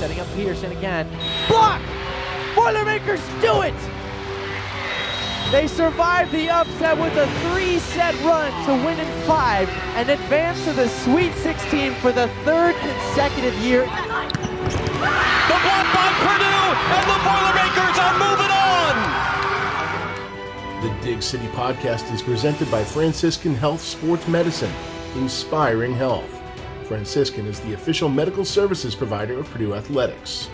setting up Peterson again. Block! Boilermakers do it! They survive the upset with a three-set run to win in five and advance to the Sweet 16 for the third consecutive year. The block by Purdue, and the Boilermakers are moving on. The Dig City podcast is presented by Franciscan Health Sports Medicine, inspiring health. Franciscan is the official medical services provider of Purdue Athletics.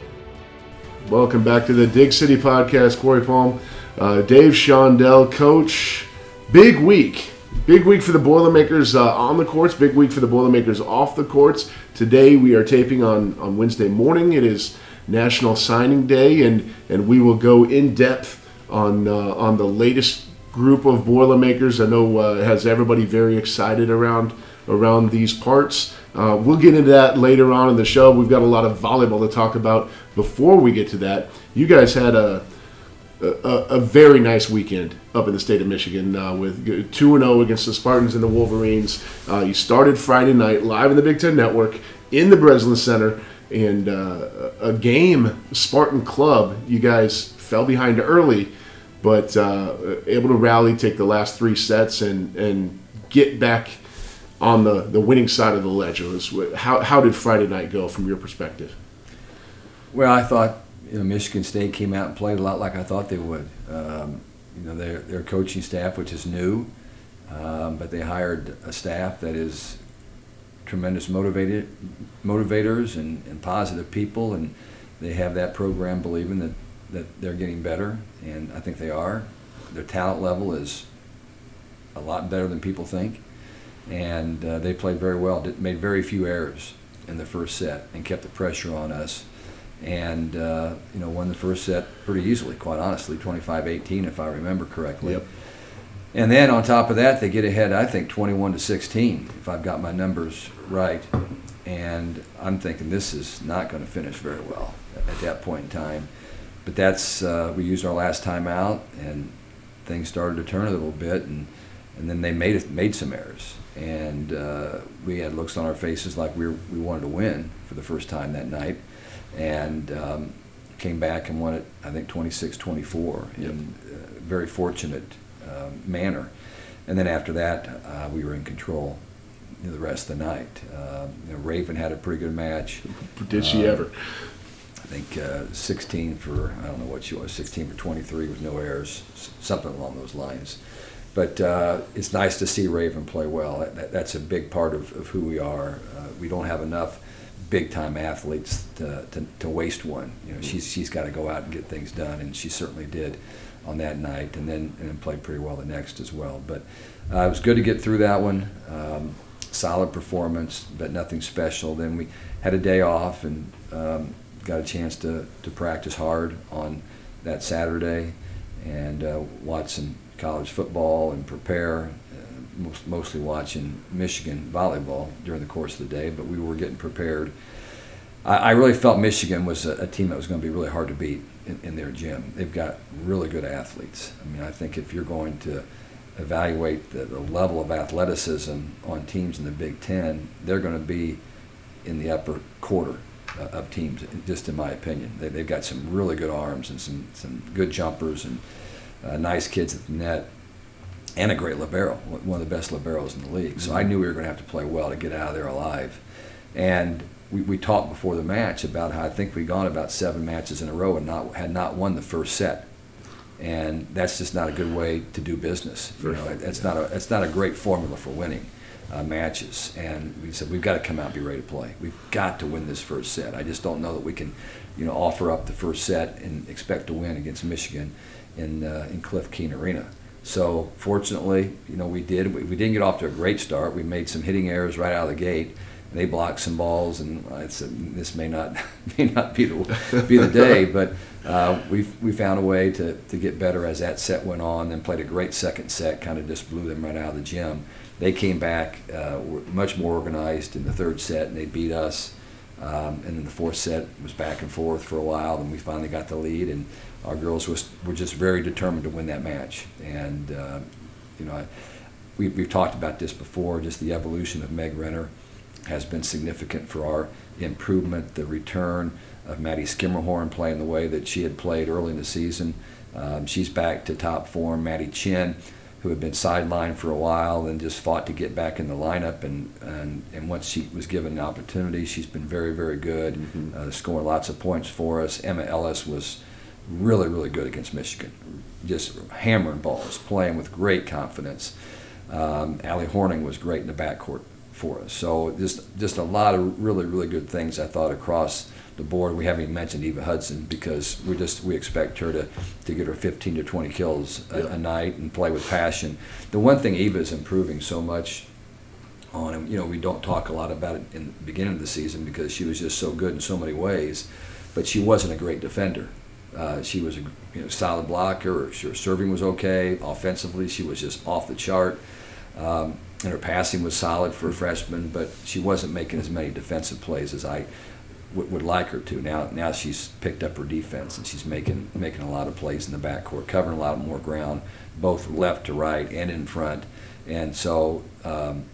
Welcome back to the Dig City podcast. Corey Palm, uh, Dave Shondell, coach. Big week. Big week for the Boilermakers uh, on the courts, big week for the Boilermakers off the courts. Today we are taping on, on Wednesday morning. It is National Signing Day, and, and we will go in depth on, uh, on the latest group of Boilermakers. I know uh, has everybody very excited around around these parts. Uh, we'll get into that later on in the show. We've got a lot of volleyball to talk about before we get to that. You guys had a a, a very nice weekend up in the state of Michigan uh, with 2 and 0 against the Spartans and the Wolverines. Uh, you started Friday night live in the Big Ten Network in the Breslin Center, and uh, a game, Spartan Club, you guys fell behind early, but uh, able to rally, take the last three sets, and, and get back on the, the winning side of the ledger. Was, How, how did Friday night go from your perspective? Well, I thought you know, Michigan State came out and played a lot like I thought they would. Um, you know, their, their coaching staff, which is new, um, but they hired a staff that is tremendous motivated motivators and, and positive people, and they have that program believing that, that they're getting better, and I think they are. Their talent level is a lot better than people think, and uh, they played very well. Did, made very few errors in the first set and kept the pressure on us and uh, you know won the first set pretty easily, quite honestly, 25-18 if I remember correctly. Yep. And then on top of that, they get ahead, I think, 21 to 16, if I've got my numbers right. And I'm thinking this is not going to finish very well at that point in time. But that's uh, we used our last time out, and things started to turn a little bit, and and then they made made some errors, and uh, we had looks on our faces like we were, we wanted to win for the first time that night and um, came back and won it, I think, 26 24 yep. in a very fortunate uh, manner. And then after that, uh, we were in control the rest of the night. Uh, you know, Raven had a pretty good match. Did she ever? I think uh, 16 for, I don't know what she was, 16 for 23 with no errors, something along those lines. But uh, it's nice to see Raven play well. That, that's a big part of, of who we are. Uh, we don't have enough big time athletes to, to, to, waste one. You know, she's she's got to go out and get things done, and she certainly did on that night, and then and then played pretty well the next as well. But uh, it was good to get through that one. Um, solid performance, but nothing special. Then we had a day off and um, got a chance to, to practice hard on that Saturday and uh, watch some college football and prepare most, mostly watching Michigan volleyball during the course of the day, but we were getting prepared. I, I really felt Michigan was a, a, team that was going to be really hard to beat in, in, their gym. They've got really good athletes. I mean, I think if you're going to evaluate the, the level of athleticism on teams in the Big Ten, they're going to be in the upper quarter uh, of teams, just in my opinion. They, have got some really good arms and some, some good jumpers and uh, nice kids at the net and a great libero, one of the best liberos in the league. So I knew we were going to have to play well to get out of there alive. And we, we talked before the match about how I think we'd gone about seven matches in a row and not had not won the first set. And that's just not a good way to do business. You know, it's not a it's not a great formula for winning uh, matches. And we said we've got to come out and be ready to play. We've got to win this first set. I just don't know that we can, you know, offer up the first set and expect to win against Michigan in uh, in Cliff Keen Arena. So fortunately, you know, we did. We, we, didn't get off to a great start. We made some hitting errors right out of the gate. They blocked some balls, and I said this may not may not be the be the day, but uh, we we found a way to, to get better as that set went on. Then played a great second set, kind of just blew them right out of the gym. They came back uh, much more organized in the third set, and they beat us. Um, and then the fourth set was back and forth for a while, and we finally got the lead. And our girls was, were just very determined to win that match. And, uh, you know, I, we, we've talked about this before, just the evolution of Meg Renner has been significant for our improvement, the return of Maddie Schermerhorn playing the way that she had played early in the season. Um, she's back to top form. Maddie Chin, who had been sidelined for a while and just fought to get back in the lineup, and and, and once she was given an opportunity, she's been very very good, mm-hmm. uh, scoring lots of points for us. Emma Ellis was really really good against Michigan, just hammering balls, playing with great confidence. Um, Allie Horning was great in the backcourt for us. So just just a lot of really really good things I thought across the board. We haven't even mentioned Eva Hudson because we just we expect her to, to get her 15 to 20 kills a, a night and play with passion. The one thing Eva is improving so much on, and you know we don't talk a lot about it in the beginning of the season because she was just so good in so many ways, but she wasn't a great defender. Uh, she was a you know, solid blocker. Her serving was okay. Offensively, she was just off the chart. Um, and her passing was solid for a freshman, but she wasn't making as many defensive plays as I would, would like her to. Now, now she's picked up her defense and she's making making a lot of plays in the backcourt, covering a lot more ground, both left to right and in front. And so, um,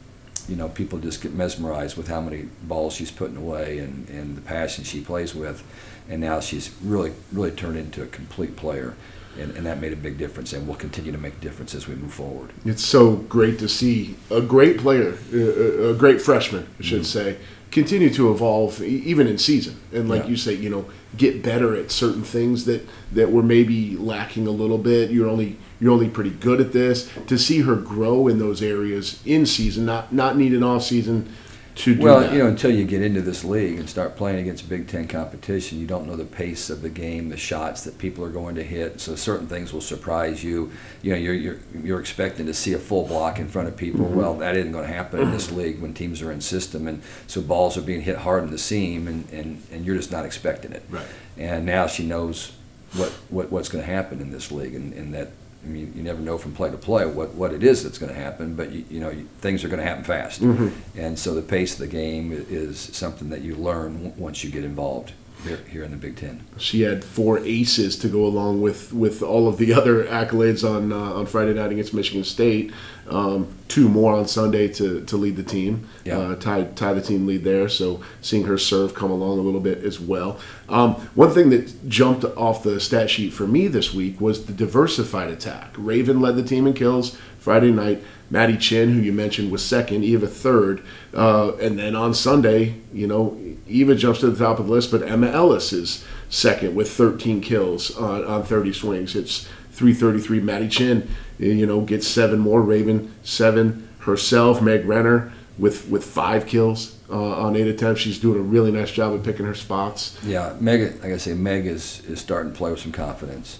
you know, people just get mesmerized with how many balls she's putting away and, and the passion she plays with. And now she's really, really turned into a complete player and, and that made a big difference and will continue to make a difference as we move forward. It's so great to see a great player, a, great freshman, I should mm-hmm. say, continue to evolve even in season and like yeah. you say you know get better at certain things that that were maybe lacking a little bit you're only you're only pretty good at this to see her grow in those areas in season not not need an off season to do well, that. you know, until you get into this league and start playing against Big Ten competition, you don't know the pace of the game, the shots that people are going to hit. So certain things will surprise you. You know, you're you're, you're expecting to see a full block in front of people. Mm-hmm. Well, that isn't going to happen in this league when teams are in system, and so balls are being hit hard in the seam, and, and, and you're just not expecting it. Right. And now she knows what, what what's going to happen in this league, and, and that I mean, you never know from play to play what, what it is that's going to happen, but you, you know you, things are going to happen fast, mm-hmm. and so the pace of the game is something that you learn once you get involved here, here in the Big Ten. She had four aces to go along with, with all of the other accolades on uh, on Friday night against Michigan State. Um, two more on Sunday to, to lead the team, yeah. uh, tie, tie the team lead there. So seeing her serve come along a little bit as well. Um, one thing that jumped off the stat sheet for me this week was the diversified attack. Raven led the team in kills Friday night. Maddie Chin, who you mentioned, was second. Eva third. Uh, and then on Sunday, you know, Eva jumps to the top of the list, but Emma Ellis is second with 13 kills on, on 30 swings. It's 333. Maddie Chin, you know, gets seven more. Raven seven herself. Meg Renner with with five kills uh, on eight attempts. She's doing a really nice job of picking her spots. Yeah, Meg. Like I say, Meg is is starting to play with some confidence,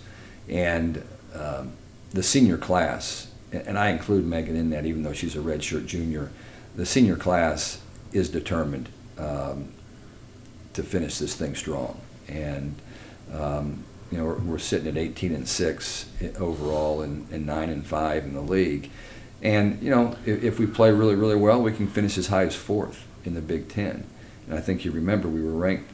and um, the senior class, and I include Megan in that, even though she's a redshirt junior. The senior class is determined. Um, to finish this thing strong. And um, you know, we're, we're, sitting at 18 and six overall, and, and, nine and five in the league. And you know, if, if, we play really, really well, we can finish as high as fourth in the Big Ten. And I think you remember we were ranked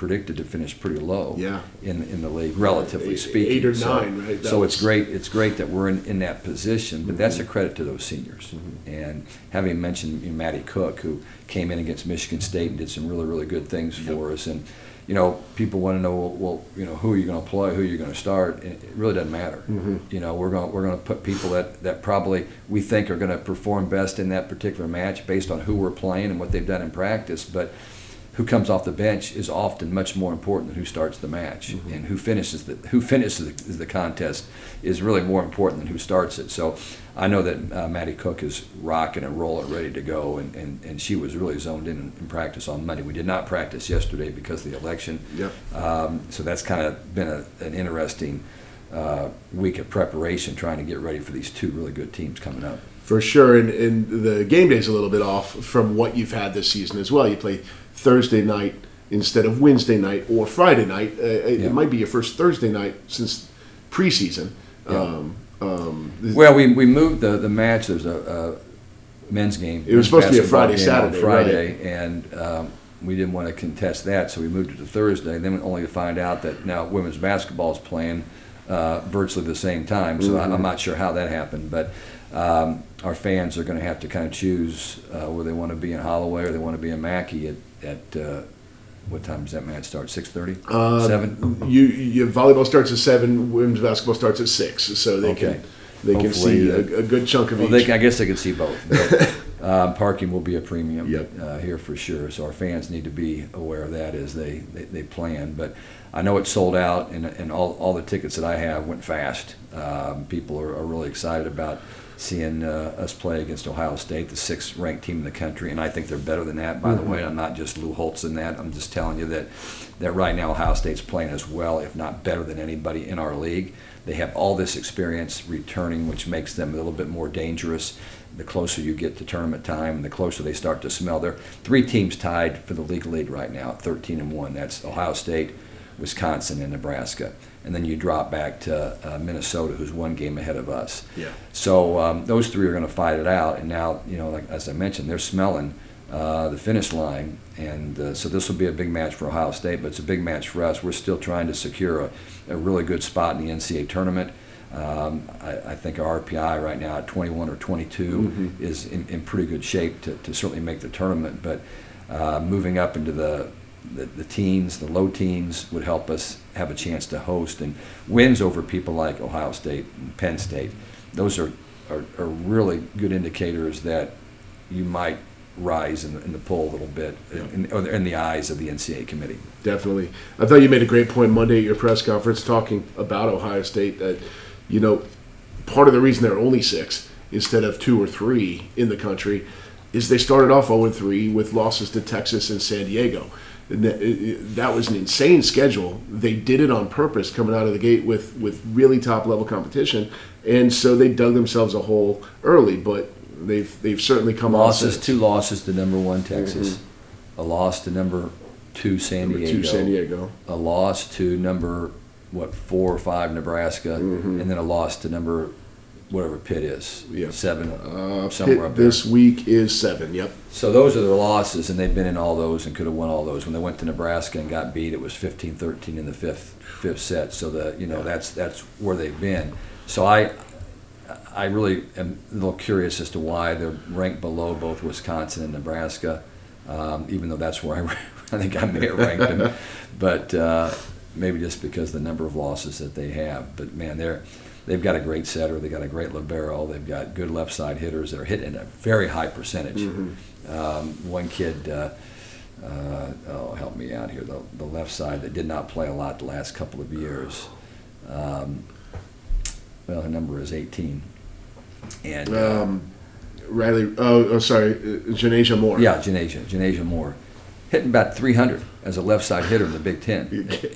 predicted to finish pretty low yeah. in in the league, relatively eight, speaking. Eight or so, nine, right? That so was... it's great. It's great that we're in, in that position, but mm-hmm. that's a credit to those seniors. Mm-hmm. And having mentioned you know, Maddie Cook, who came in against Michigan State and did some really really good things for us, and you know, people want to know, well, you know, who are you going to play, who are you going to start? And it really doesn't matter. Mm-hmm. You know, we're going we're going to put people that, that probably we think are going to perform best in that particular match based on who we're playing and what they've done in practice. But who comes off the bench is often much more important than who starts the match, mm-hmm. and who finishes the who finishes the, the, contest is really more important than who starts it. So I know that uh, Maddie Cook is rocking and rolling, ready to go, and, and, and she was really zoned in in practice on Monday. We did not practice yesterday because of the election, yep. Um, so that's kind of been a, an interesting uh, week of preparation, trying to get ready for these two really good teams coming up for sure. And, and the game day is a little bit off from what you've had this season as well. You play Thursday night instead of Wednesday night or Friday night. Uh, it, yeah. it might be your first Thursday night since preseason. Yeah. Um, um, well, we, we moved the, the match. There's a, a men's game. It was supposed to be a Friday, Saturday, Friday, right. and um, we didn't want to contest that, so we moved it to Thursday. And Then only to find out that now women's basketball is playing uh, virtually the same time. So mm-hmm. I, am not sure how that happened, but um, our fans are going to have to kind of choose uh, whether they want to be in Holloway or they want to be in Mackey at, at uh, what time does that match start? Six thirty. Uh, Seven. You, you volleyball starts at seven. Women's basketball starts at six. So they Okay. can they can see uh, a, a good chunk of Well, each. can, I guess they can see both. But, um, parking will be a premium Yep. uh, here for sure. So our fans need to be aware of that as they, they, they plan. But I know it's sold out, and, and all, all the tickets that I have went fast. Um, people are, are really excited about seeing uh, us play against Ohio State, the sixth ranked team in the country, and I think they're better than that. By the way, I'm not just Lou Holtz in that. I'm just telling you that that right now Ohio State's playing as well, if not better than anybody in our league. They have all this experience returning, which makes them a little bit more dangerous. The closer you get to tournament time, and the closer they start to smell. There are three teams tied for the league lead right now, 13 and one. That's Ohio State, Wisconsin, and Nebraska. And then you drop back to uh, Minnesota, who's one game ahead of us. Yeah. So um, those three are going to fight it out. And now, you know, like, as I mentioned, they're smelling uh, the finish line. And uh, so this will be a big match for Ohio State, but it's a big match for us. We're still trying to secure a, a really good spot in the NCAA tournament. Um, I, I think our RPI right now at 21 or 22 is in, in pretty good shape to, to certainly make the tournament. But uh, moving up into the, the the teens, the low teens, would help us have a chance to host and wins over people like Ohio State and Penn State. Those are, are, are really good indicators that you might rise in the, in the poll a little bit in, in, in the eyes of the NCAA committee. Definitely. I thought you made a great point Monday at your press conference talking about Ohio State that, you know, part of the reason they're only six instead of two or three in the country is they started off 0 3 with losses to Texas and San Diego. That, it- it- that was an insane schedule. They did it on purpose coming out of the gate with, with really top level competition. And so they dug themselves a hole early, but they've, they've certainly come Losses, two losses to number one Texas, mm-hmm. a loss to number two San Number Diego, two San Diego. a loss to number what four or five Nebraska, mm-hmm. and then a loss to number whatever pit is, Yeah. seven Uh, somewhere up there. this week is seven. Yep. So those are their losses, and they've been in all those and could have won all those. When they went to Nebraska and got beat, it was 15-13 in the fifth fifth set. So the you know that's that's where they've been. So I I really am a little curious as to why they're ranked below both Wisconsin and Nebraska, um, even though that's where I, I think I may have ranked them. But uh, maybe just because of the number of losses that they have. But man, they're they've got a great setter. They've got a great libero. They've got good left side hitters that are hitting a very high percentage. Um, one kid. Uh, uh, oh, help me out here. The, the left side that did not play a lot the last couple of years. Um, well, her number is 18. And uh, Um, Riley. Oh, oh sorry, uh, Jenaisya Moore. yeah, Jenaisya, Jenaisya Moore, hitting about 300 as a left side hitter in the Big Ten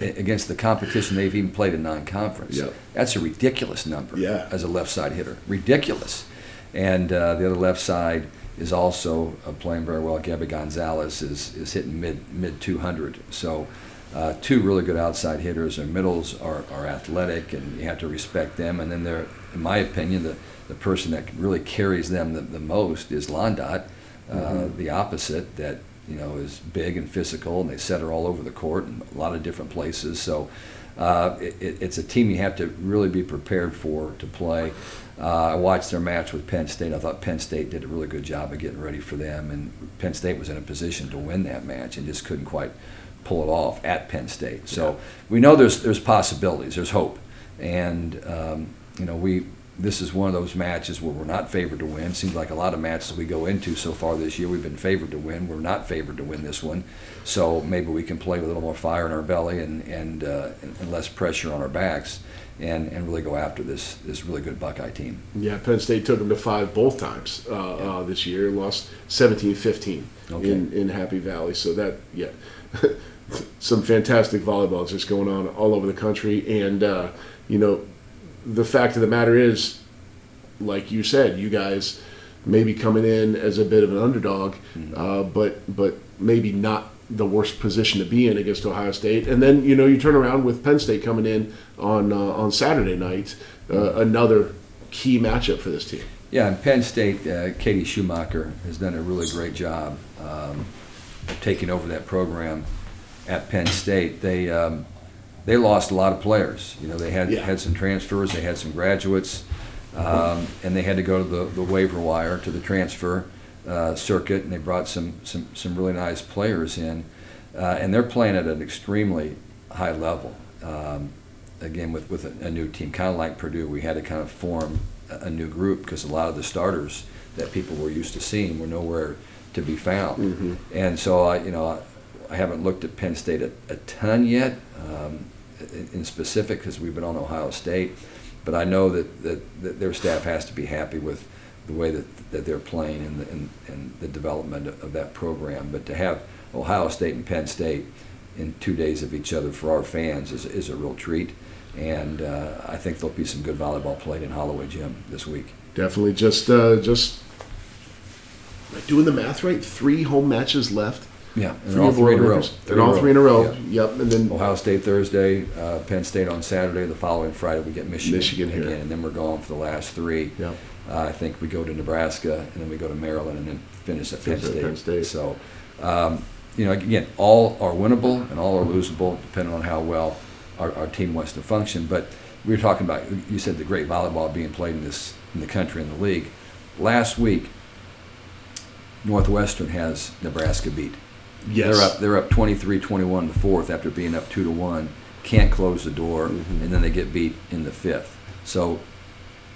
against the competition they've even played in non-conference. Yep. That's a ridiculous number Yeah. as a left side hitter. Ridiculous. And uh, the other left side is also uh, playing very well. Gabby Gonzalez is, is hitting mid mid 200. So uh, two really good outside hitters. Their middles are, are athletic, and you have to respect them. And then they're, in my opinion, the, the person that really carries them the, the most is Londot, uh, the opposite that you know is big and physical, and they set her all over the court in a lot of different places. So uh, it, it- it's a team you have to really be prepared for to play. Uh, I watched their match with Penn State. I thought Penn State did a really good job of getting ready for them, and Penn State was in a position to win that match and just couldn't quite pull it off at Penn State. So we know there's there's possibilities, there's hope, and um, you know we this is one of those matches where we're not favored to win. Seems like a lot of matches we go into so far this year, we've been favored to win. We're not favored to win this one, so maybe we can play with a little more fire in our belly and and, uh, and, less pressure on our backs, and, and really go after this this really good Buckeye team. Yeah, Penn State took them to five both times uh, uh, this year. Lost 17-15 Okay. in, in Happy Valley. So that yeah, some fantastic volleyball just going on all over the country. And uh, you know, the fact of the matter is, like you said, you guys maybe coming in as a bit of an underdog, uh, but but maybe not the worst position to be in against Ohio State. And then you know you turn around with Penn State coming in on uh, on Saturday night, uh, another key matchup for this team. Yeah, and Penn State, uh, Katie Schumacher has done a really great job um, of taking over that program at Penn State. They um, they lost a lot of players. You know, they had Yeah. had some transfers, they had some graduates, um, and they had to go to the, the waiver wire to the transfer uh, circuit, and they brought some some some really nice players in. uh, and they're playing at an extremely high level. Um, again, with with a, a new team, kind of like Purdue, we had to kind of form a, a new group because a lot of the starters that people were used to seeing were nowhere to be found. Mm-hmm. And so, I, you know, I, I haven't looked at Penn State a, a ton yet, um, in, specific, because we've been on Ohio State. But I know that, that, that their staff has to be happy with the way that, that they're playing and the, and, and the development of that program. But to have Ohio State and Penn State in two days of each other for our fans is, is a real treat. And uh, I think there'll be some good volleyball played in Holloway Gym this week. Definitely. Just, uh, just doing the math right? Three home matches left. Yeah, and Three all three in a row. Boilermakers. And all three in a row. Yeah. Yep. And then Ohio State Thursday, uh, Penn State on Saturday. The following Friday, we get Michigan, Michigan here. again, and then we're gone for the last three. Yep. Uh, I think we go to Nebraska, and then we go to Maryland, and then finish at Penn Finish at State. Penn State. So, um, you know, again, all are winnable and all are losable, depending on how well our, our team wants to function. But we were talking about, you said the great volleyball being played in this in the country in the league. Last week, Northwestern has Nebraska beat. Yes. They're up. They're up 23-21 in the fourth after being up two to one. Can't close the door, Mm-hmm. and then they get beat in the fifth. So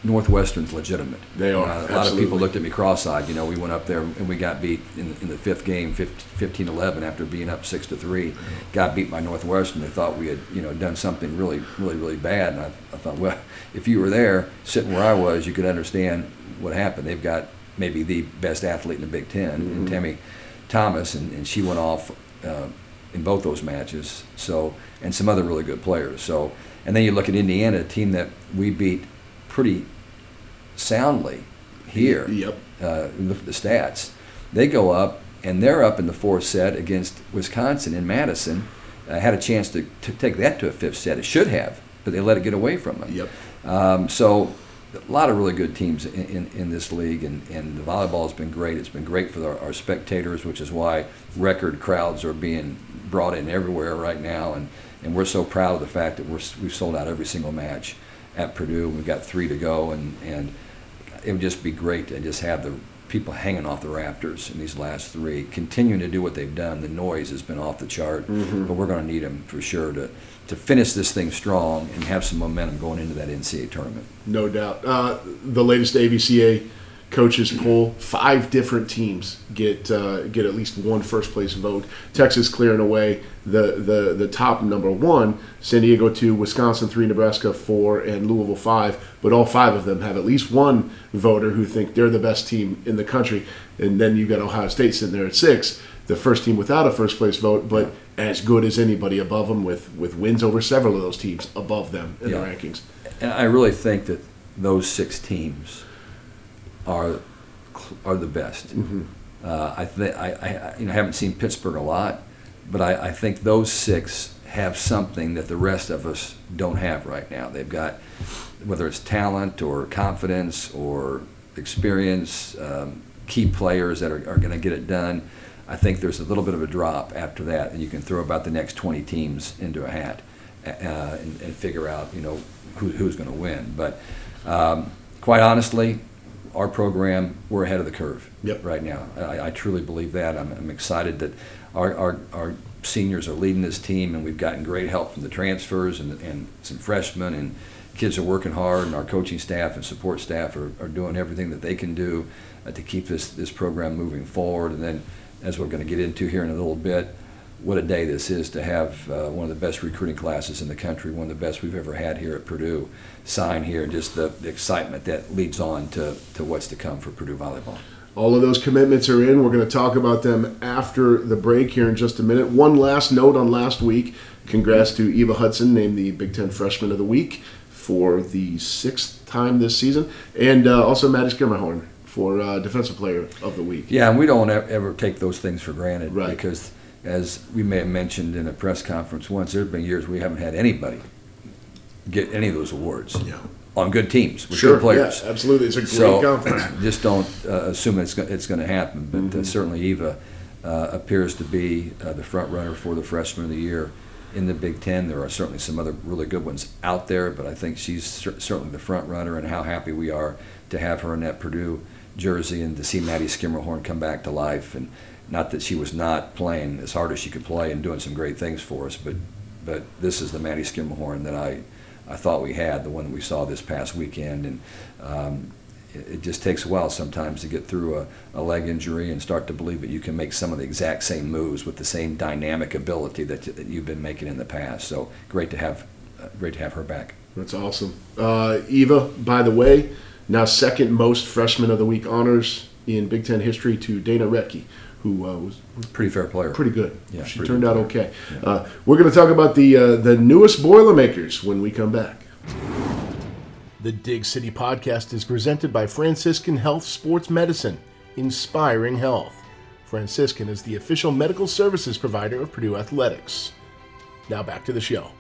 Northwestern's legitimate. They are, Uh, a lot of people looked at me cross-eyed. You know, we went up there and we got beat in, in the fifth game, 15-11 after being up six to three. Got beat by Northwestern. They thought we had, you know, done something really, really, really bad. And I, I thought, well, if you were there, sitting where I was, you could understand what happened. They've got maybe the best athlete in the Big 10 Mm-hmm. and Temi Thomas, and, and she went off uh, in both those matches. So, and some other really good players. So, and then you look at Indiana, a team that we beat pretty soundly here. Yep. Uh, look at the stats. They go up, and they're up in the fourth set against Wisconsin in Madison. Uh, had a chance to, to take that to a fifth set. It should have, but they let it get away from them. Yep. Um, so a lot of really good teams in, in, in this league, and, and the volleyball has been great. It's been great for our, our spectators, which is why record crowds are being brought in everywhere right now. And, and we're so proud of the fact that we're, we've sold out every single match at Purdue. We've got three to go, and, and it would just be great to just have the people hanging off the rafters in these last three, continuing to do what they've done. The noise has been off the chart, mm-hmm. but we're going to need them for sure to, to finish this thing strong and have some momentum going into that NCAA tournament. No doubt. Uh, the latest AVCA coaches poll: five different teams get uh, get at least one first place vote. Texas clearing away the, the the top number one. San Diego two, Wisconsin three, Nebraska four, and Louisville five. But all five of them have at least one voter who think they're the best team in the country. And then you've got Ohio State sitting there at six, the first team without a first place vote, but as good as anybody above them with with wins over several of those teams above them in Yeah. the rankings. And I really think that those six teams are are the best. Uh, I, th- I, I you know haven't seen Pittsburgh a lot, but I, I think those six have something that the rest of us don't have right now. They've got whether it's talent or confidence or experience, um, key players that are, are going to get it done. I think there's a little bit of a drop after that, and you can throw about the next 20 teams into a hat uh, and, and figure out, you know, who, who's going to win. But um, quite honestly, our program, we're ahead of the curve Yep. right now. I, I truly believe that. I'm, I'm excited that our, our, our seniors are leading this team, and we've gotten great help from the transfers and, and some freshmen, and kids are working hard, and our coaching staff and support staff are, are doing everything that they can do uh, to keep this, this program moving forward. And then, as we're going to get into here in a little bit, what a day this is to have uh, one of the best recruiting classes in the country, one of the best we've ever had here at Purdue, sign here, and just the, the excitement that leads on to, to what's to come for Purdue volleyball. All of those commitments are in. We're going to talk about them after the break here in just a minute. One last note on last week. Congrats to Eva Hudson, named the Big Ten Freshman of the Week for the sixth time this season, and uh, also Maddie Schermerhorn for uh, Defensive Player of the Week. Yeah, and we don't ever, take those things for granted Right. because, as we may have mentioned in a press conference once, there have been years we haven't had anybody get any of those awards Yeah. on good teams with Sure, good players. yeah, absolutely. It's a great So conference. just don't uh, assume it's it's going to happen. But Mm-hmm. uh, certainly Eva uh, appears to be uh, the front runner for the freshman of the year in the Big Ten. There are certainly some other really good ones out there, but I think she's cer- certainly the front runner. And how happy we are to have her in that Purdue jersey and to see Maddie Schermerhorn come back to life. And not that she was not playing as hard as she could play and doing some great things for us, but but this is the Maddie Schermerhorn that I I thought we had, the one that we saw this past weekend. And um, it, it, just takes a while sometimes to get through a, a, leg injury and start to believe that you can make some of the exact same moves with the same dynamic ability that, that you've been making in the past. So great to have uh, great to have her back. That's awesome. Uh, Eva, by the way, now second most freshman of the week honors in Big Ten history to Dana Rettke, who uh, was pretty fair player, pretty good. Yeah, she turned out okay. Yeah. Uh, we're going to talk about the uh, the newest Boilermakers when we come back. The Dig City podcast is presented by Franciscan Health Sports Medicine, inspiring health. Franciscan is the official medical services provider of Purdue Athletics. Now back to the show.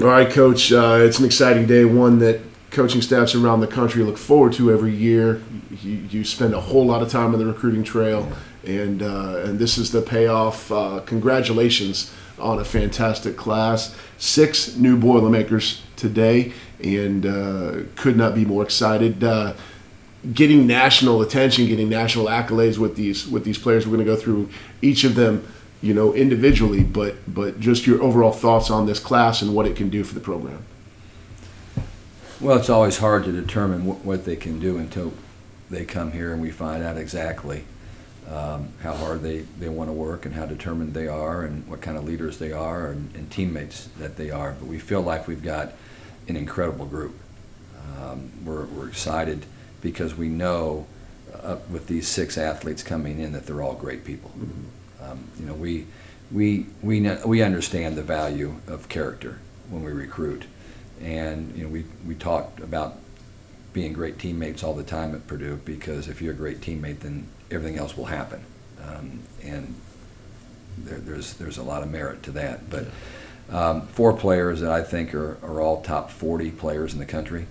All right, Coach. Uh, it's an exciting day, one that coaching staffs around the country look forward to every year. You, you spend a whole lot of time on the recruiting trail, and uh, and this is the payoff. Uh, congratulations on a fantastic class. Six new Boilermakers today, and uh, could not be more excited. Uh, getting national attention, getting national accolades with these with these players. We're going to go through each of them you know, individually, but but just your overall thoughts on this class and what it can do for the program. Well, it's always hard to determine what, what they can do until they come here and we find out exactly um, how hard they, they want to work and how determined they are and what kind of leaders they are and, and teammates that they are. But we feel like we've got an incredible group. Um, we're, we're excited because we know uh, with these six athletes coming in that they're all great people. Mm-hmm. Um, you know, we we we we understand the value of character when we recruit, and you know, we we talked about being great teammates all the time at Purdue because if you're a great teammate, then everything else will happen, um, and there, there's there's a lot of merit to that. But um, four players that I think are, are all top 40 players in the country,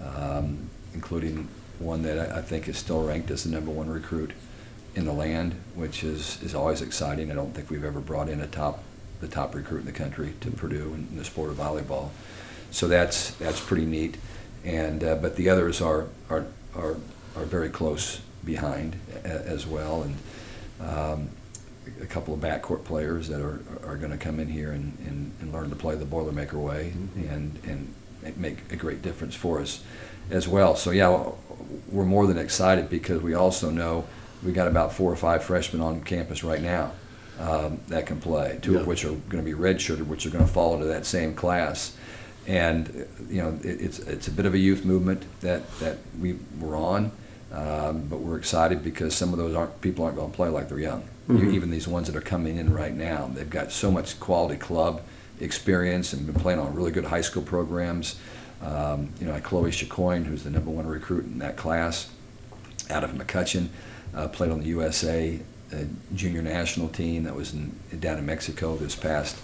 um, including one that I think is still ranked as the number one recruit in the land, which is, is always exciting. I don't think we've ever brought in a top the top recruit in the country to Purdue in, the sport of volleyball. So that's that's pretty neat. And uh, but the others are are are, are very close behind a, as well, and um, a couple of backcourt players that are are going to come in here and, and, and, learn to play the Boilermaker way mm-hmm. and and make a great difference for us as well. So yeah, we're more than excited because we also know we got about four or five freshmen on campus right now um, that can play. Two yeah. of which are going to be redshirted, which are going to fall into that same class. And you know, it, it's it's a bit of a youth movement that that we were on, um, but we're excited because some of those aren't people aren't going to play like they're young. Mm-hmm. Even these ones that are coming in right now, they've got so much quality club experience and been playing on really good high school programs. Um, you know, like Chloe Chicoine, who's the number one recruit in that class, out of McCutcheon uh, played on the USA uh, junior national team that was in, down in Mexico this past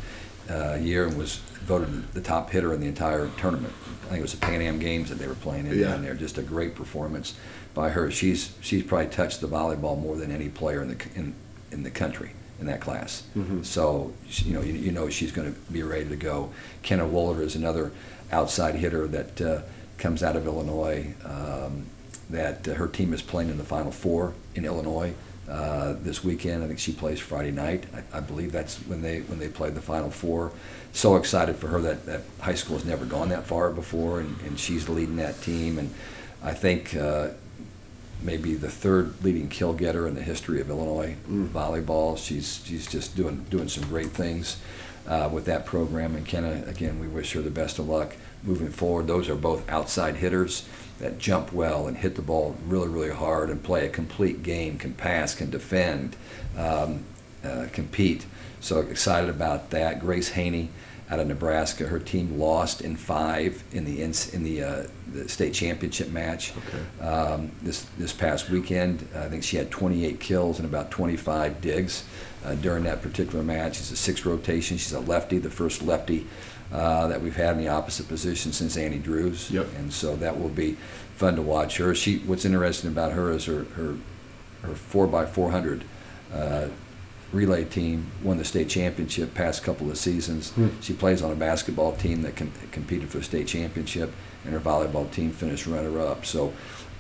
uh, year and was voted the top hitter in the entire tournament. I think it was the Pan Am Games that they were playing in yeah. down there. Just a great performance by her. She's she's probably touched the volleyball more than any player in the in, in the country in that class. Mm-hmm. So you know you, you know she's going to be ready to go. Kenna Wohler is another outside hitter that uh, comes out of Illinois. Um, that uh, her team is playing in the Final Four in Illinois uh, this weekend. I think she plays Friday night. I, I, believe that's when they when they play the Final Four. So excited for her that, that high school has never gone that far before, and, and she's leading that team. And I think uh, maybe the third leading kill getter in the history of Illinois mm. volleyball. She's she's just doing doing some great things uh, with that program. And Kenna, again, we wish her the best of luck moving forward. Those are both outside hitters that jump well and hit the ball really, really hard and play a complete game, can pass, can defend, um, uh, compete. So excited about that. Grace Heaney out of Nebraska, her team lost in five in the in the, uh, the state championship match okay. um, this this past weekend. I think she had 28 kills and about 25 digs uh, during that particular match. It's a six rotation. She's a lefty, the first lefty uh, that we've had in the opposite position since Annie Drews. Yep. And so that will be fun to watch her. She what's interesting about her is her her her four by four hundred uh, relay team won the state championship past couple of seasons. Hmm. She plays on a basketball team that com- competed for the state championship, and her volleyball team finished runner up. So.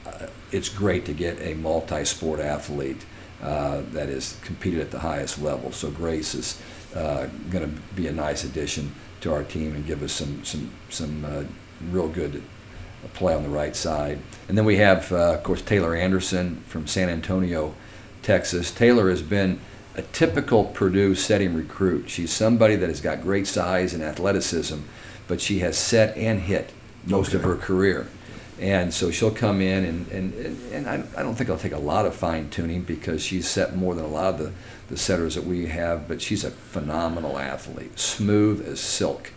Uh, it's great to get a multi-sport athlete uh, has competed at the highest level. So Grace is uh, going to be a nice addition to our team and give us some some some uh, real good play on the right side. And then we have, uh, of course, Taylor Anderson from San Antonio, Texas. Taylor has been a typical Purdue setting recruit. She's somebody that has got great size and athleticism, but she has set and hit most okay. of her career. And so she'll come in, and, and, and I, I don't think I'll take a lot of fine tuning because she's set more than a lot of the, the setters that we have, but she's a phenomenal athlete, smooth as silk,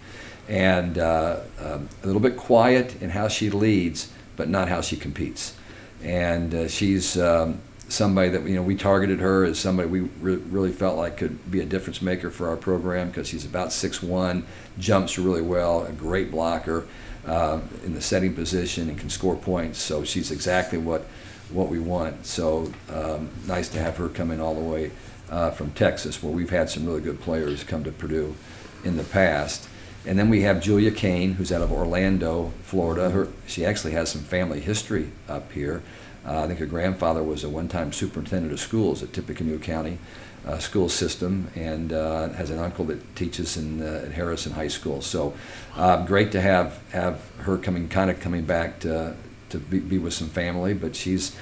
and uh, um, a little bit quiet in how she leads, but not how she competes. And uh, she's um, somebody that you know we targeted her as somebody we re- really felt like could be a difference maker for our program because she's about six one, jumps really well, a great blocker uh, in the setting position and can score points. So she's exactly what what we want. So um, nice to have her come in all the way uh, from Texas, where we've had some really good players come to Purdue in the past. And then we have Julia Kane, who's out of Orlando, Florida. Her, she actually has some family history up here. Uh, I think her grandfather was a one-time superintendent of schools at Tippecanoe County uh, school system and uh, has an uncle that teaches in uh, at Harrison High School. So uh, great to have have her coming, kind of coming back to to be, be, with some family. But she's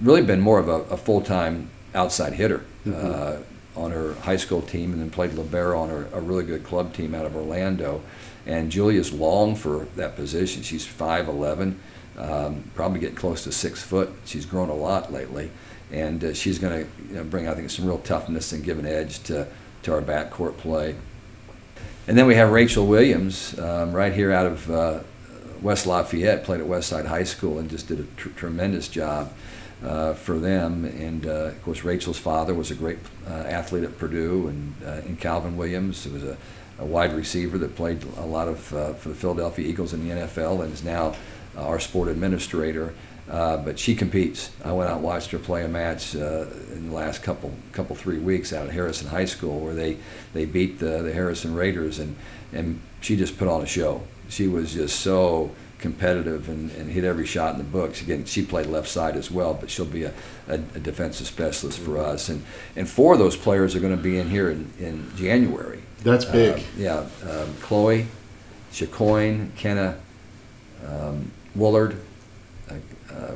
really been more of a, a full-time outside hitter. Mm-hmm. Uh, on her high school team, and then played libero on her, a really good club team out of Orlando. And Julia's long for that position. She's 5'11", um, probably getting close to six foot. She's grown a lot lately and uh, she's going to you know, bring, I think, some real toughness and give an edge to, to our backcourt play. And then we have Rachel Williams, um, right here out of uh, West Lafayette, played at Westside High School and just did a tr- tremendous job uh, for them. And uh, of course, Rachel's father was a great uh, athlete at Purdue, and uh, in Calvin Williams, who was a, a, wide receiver that played a lot of for the Philadelphia Eagles in the NFL, and is now our sport administrator. Uh, but she competes. I went out and watched her play a match uh, in the last couple, couple three weeks out at Harrison High School where they, they beat the, the Harrison Raiders and, and she just put on a show. She was just so competitive and, and hit every shot in the books. Again, she played left side as well, but she'll be a, a, a defensive specialist for us. And, and four of those players are going to be in here in, in January. That's big. Uh, yeah. Um, Chloe, Chicoine, Kenna, um, Wollard, uh,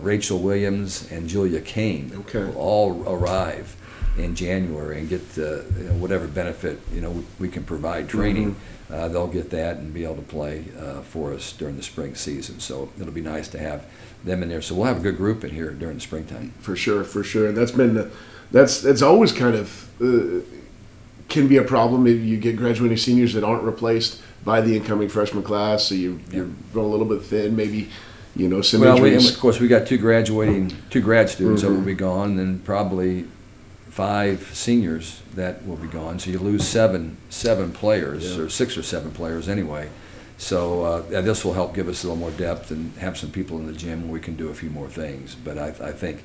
Rachel Williams and Julia Kane okay. will all arrive in January and get uh, you know, whatever benefit you know we, we can provide training. Mm-hmm. Uh, they'll get that and be able to play uh, for us during the spring season. So it'll be nice to have them in there. So we'll have a good group in here during the springtime. For sure, for sure. And that's been that's that's always kind of uh, can be a problem if you get graduating seniors that aren't replaced by the incoming freshman class. So you, you're going a little bit thin, maybe you know, some well. We, of course, we got two graduating, two grad students mm-hmm. that will be gone, and probably five seniors that will be gone. So you lose seven, seven players, yeah. or six or seven players anyway. So uh, this will help give us a little more depth and have some people in the gym where we can do a few more things. But I, I think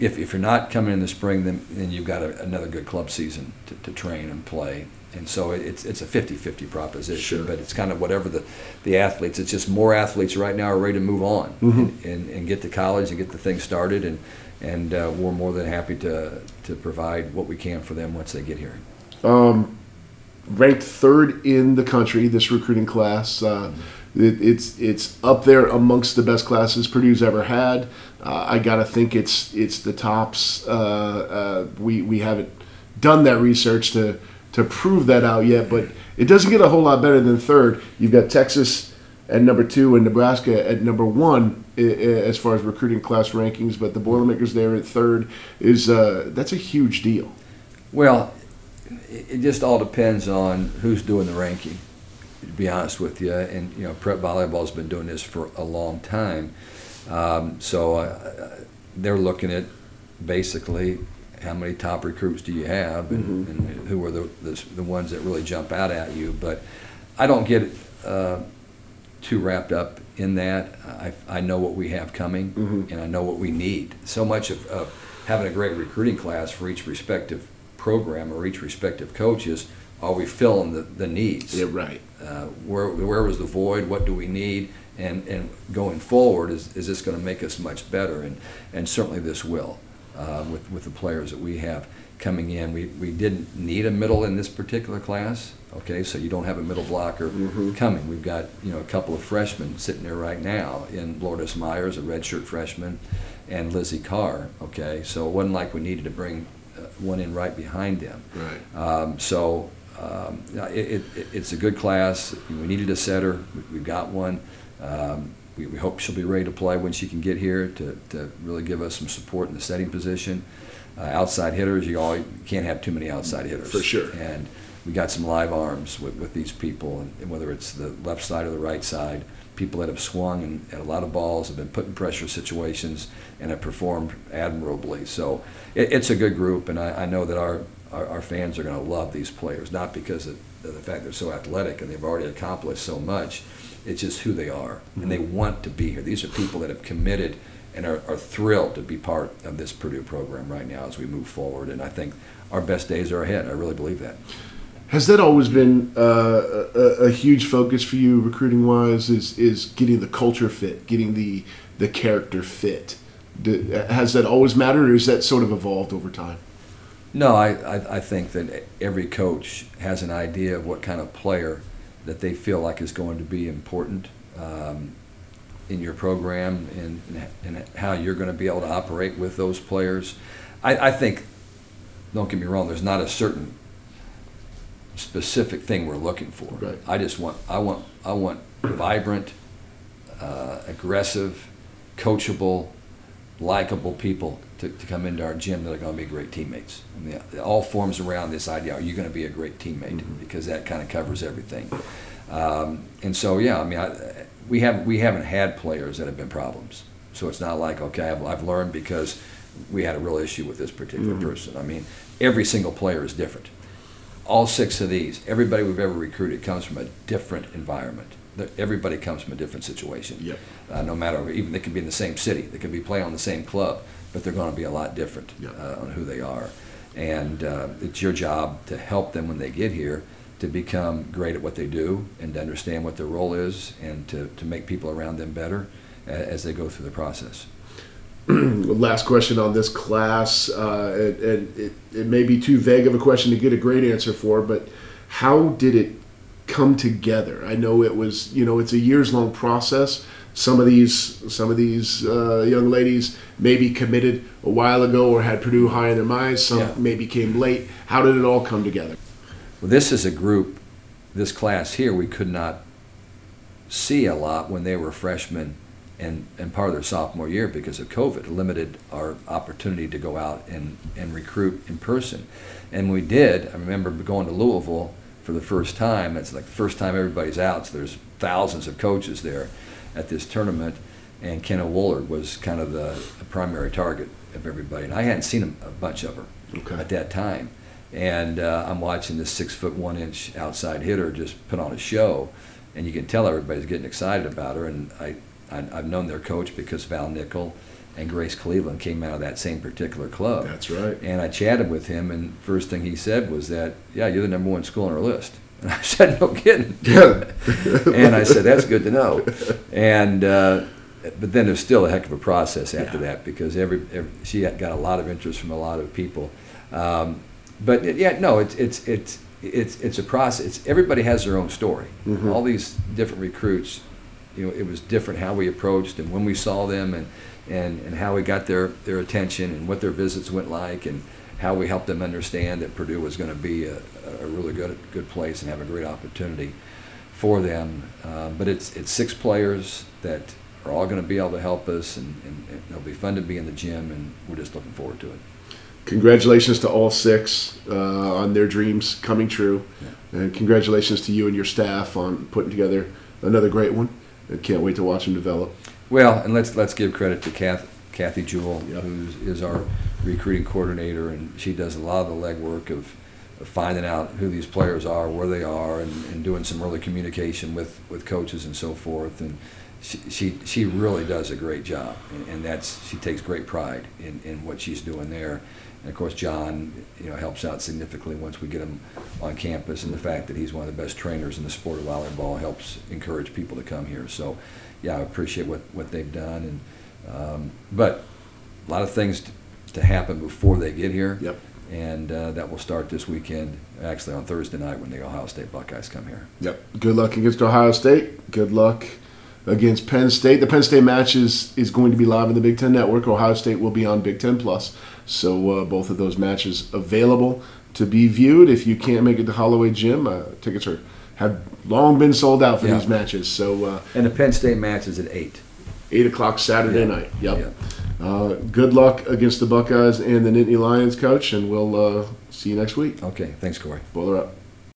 if, if you're not coming in the spring, then, then you've got a, another good club season to, to train and play and so it's it's a 50-50 proposition sure. but it's kind of whatever the, the athletes it's just more athletes right now are ready to move on mm-hmm. and, and, and, get to college and get the thing started and and uh, we're more than happy to to provide what we can for them once they get here um, ranked third in the country this recruiting class uh, mm-hmm. it, it's it's up there amongst the best classes Purdue's ever had uh, I gotta think it's it's the tops uh, uh, we we haven't done that research to to prove that out yet, but it doesn't get a whole lot better than third. You've got Texas at number two and Nebraska at number one as far as recruiting class rankings, but the Boilermakers there at third is uh, that's a huge deal. Well, it just all depends on who's doing the ranking. To be honest with you, and you know, prep volleyball's been doing this for a long time, um, so uh, they're looking at basically how many top recruits do you have, and, mm-hmm. and who are the, the, the ones that really jump out at you. But I don't get uh, too wrapped up in that. I, I know what we have coming, mm-hmm. and I know what we need. So much of, of having a great recruiting class for each respective program or each respective coaches are we filling the, the needs? Yeah, right. Uh, where, where was the void? What do we need? And, and going forward, is, is this going to make us much better? And, and certainly this will uh, with, with the players that we have coming in. We, we didn't need a middle in this particular class, okay, so you don't have a middle blocker Mhm. coming. We've got, you know, a couple of freshmen sitting there right now in Lourdes Myers, a redshirt freshman, and Lizzie Carr, okay? So it wasn't like we needed to bring uh, one in right behind them. Right. Um, so um, it, it, it's a good class. We needed a setter. We, we've got one. Um, we, we hope she'll be ready to play when she can get here to, to really give us some support in the setting position. Uh, outside hitters, you, can't have too many outside hitters. For sure. And we got some live arms with, with these people, and, and whether it's the left side or the right side, people that have swung and, and a lot of balls have been put in pressure situations and have performed admirably. So it, it's a good group, and I, I know that our, our, our fans are going to love these players, not because of the fact they're so athletic and they've already accomplished so much. It's just who they are, and they want to be here. These are people that have committed and are, are thrilled to be part of this Purdue program right now as we move forward. And I think our best days are ahead. I really believe that. Has that always been uh, a, a huge focus for you, recruiting wise? Is is getting the culture fit, getting the the character fit? Do, has that always mattered, or has that sort of evolved over time? No, I, I, I think that every coach has an idea of what kind of player that they feel like is going to be important um, in your program and, and, and how you're going to be able to operate with those players. I, I think, don't get me wrong, there's not a certain specific thing we're looking for. Right. I just want, I want, I want vibrant, uh, aggressive, coachable, likable people to, to come into our gym that are going to be great teammates. I mean, it all forms around this idea: Are you going to be a great teammate? Because that kind of covers everything. Um, and so, yeah, I mean, I, we have we haven't had players that have been problems. So it's not like okay, I've, I've learned because we had a real issue with this particular person. I mean, every single player is different. All six of these, everybody we've ever recruited comes from a different environment. Everybody comes from a different situation Yep. uh, no matter even they can be in the same city, they can be playing on the same club, but they're going to be a lot different Yeah. uh, on who they are. And uh, it's your job to help them when they get here to become great at what they do and to understand what their role is and to, to make people around them better as they go through the process. Last question on this class, uh, and, and it, it may be too vague of a question to get a great answer for, but how did it come together? I know it was, you know, it's a years long process. Some of these, some of these uh, young ladies maybe committed a while ago or had Purdue high in their minds. Some Yeah. maybe came late. How did it all come together? Well, this is a group, this class here, we could not see a lot when they were freshmen and, and part of their sophomore year because of COVID. It limited our opportunity to go out and, and recruit in person. And we did. I remember going to Louisville for the first time. It's like the first time everybody's out, so there's thousands of coaches there at this tournament. And Kenna Wollard was kind of the, the primary target of everybody. And I hadn't seen a, a bunch of her Okay. at that time. And uh, I'm watching this six foot one inch outside hitter just put on a show, and you can tell everybody's getting excited about her. And I, I I've known their coach because Val Nickel and Grace Cleveland came out of that same particular club. That's right. And I chatted with him, and first thing he said was that, "Yeah, you're the number one school on our list." And I said, "No kidding." Yeah. and I said, "That's good to know." And uh, but then there's still a heck of a process after Yeah. that because every, every she got a lot of interest from a lot of people. Um, but it- yeah, no, it's it's it's it's it's a process. It's, everybody has their own story. Mhm. All these different recruits, you know, it was different how we approached and when we saw them and and and how we got their their attention and what their visits went like and how we helped them understand that Purdue was going to be a, a really good good place and have a great opportunity for them. Uh, but it's it's six players that are all going to be able to help us, and, and, and it'll be fun to be in the gym, and we're just looking forward to it. Congratulations to all six uh, on their dreams coming true, and congratulations to you and your staff on putting together another great one. I can't wait to watch them develop. Well, and let's let's give credit to Kath, Kathy Jewell, Yep. who is our recruiting coordinator, and she does a lot of the legwork of, of finding out who these players are, where they are, and, and doing some early communication with, with coaches and so forth. And she, she, she really does a great job, and, and that's she takes great pride in, in what she's doing there. And of course, John, you know, helps out significantly once we get him on campus, and the fact that he's one of the best trainers in the sport of volleyball helps encourage people to come here. So, yeah, I appreciate what, what they've done. And um, but a lot of things to, to happen before they get here. Yep. And uh, that will start this weekend, actually on Thursday night when the Ohio State Buckeyes come here. Yep. Good luck against Ohio State. Good luck against Penn State. The Penn State match is, is going to be live in the Big Ten Network. Ohio State will be on Big Ten Plus. So uh, both of those matches available to be viewed. If you can't make it to Holloway Gym, uh, tickets are have long been sold out for Yeah. these matches. So uh, And the Penn State match is at eight. Eight o'clock Saturday night. Yep. Uh, good luck against the Buckeyes and the Nittany Lions, coach, and we'll uh, see you next week. Okay, thanks, Corey. Boiler up.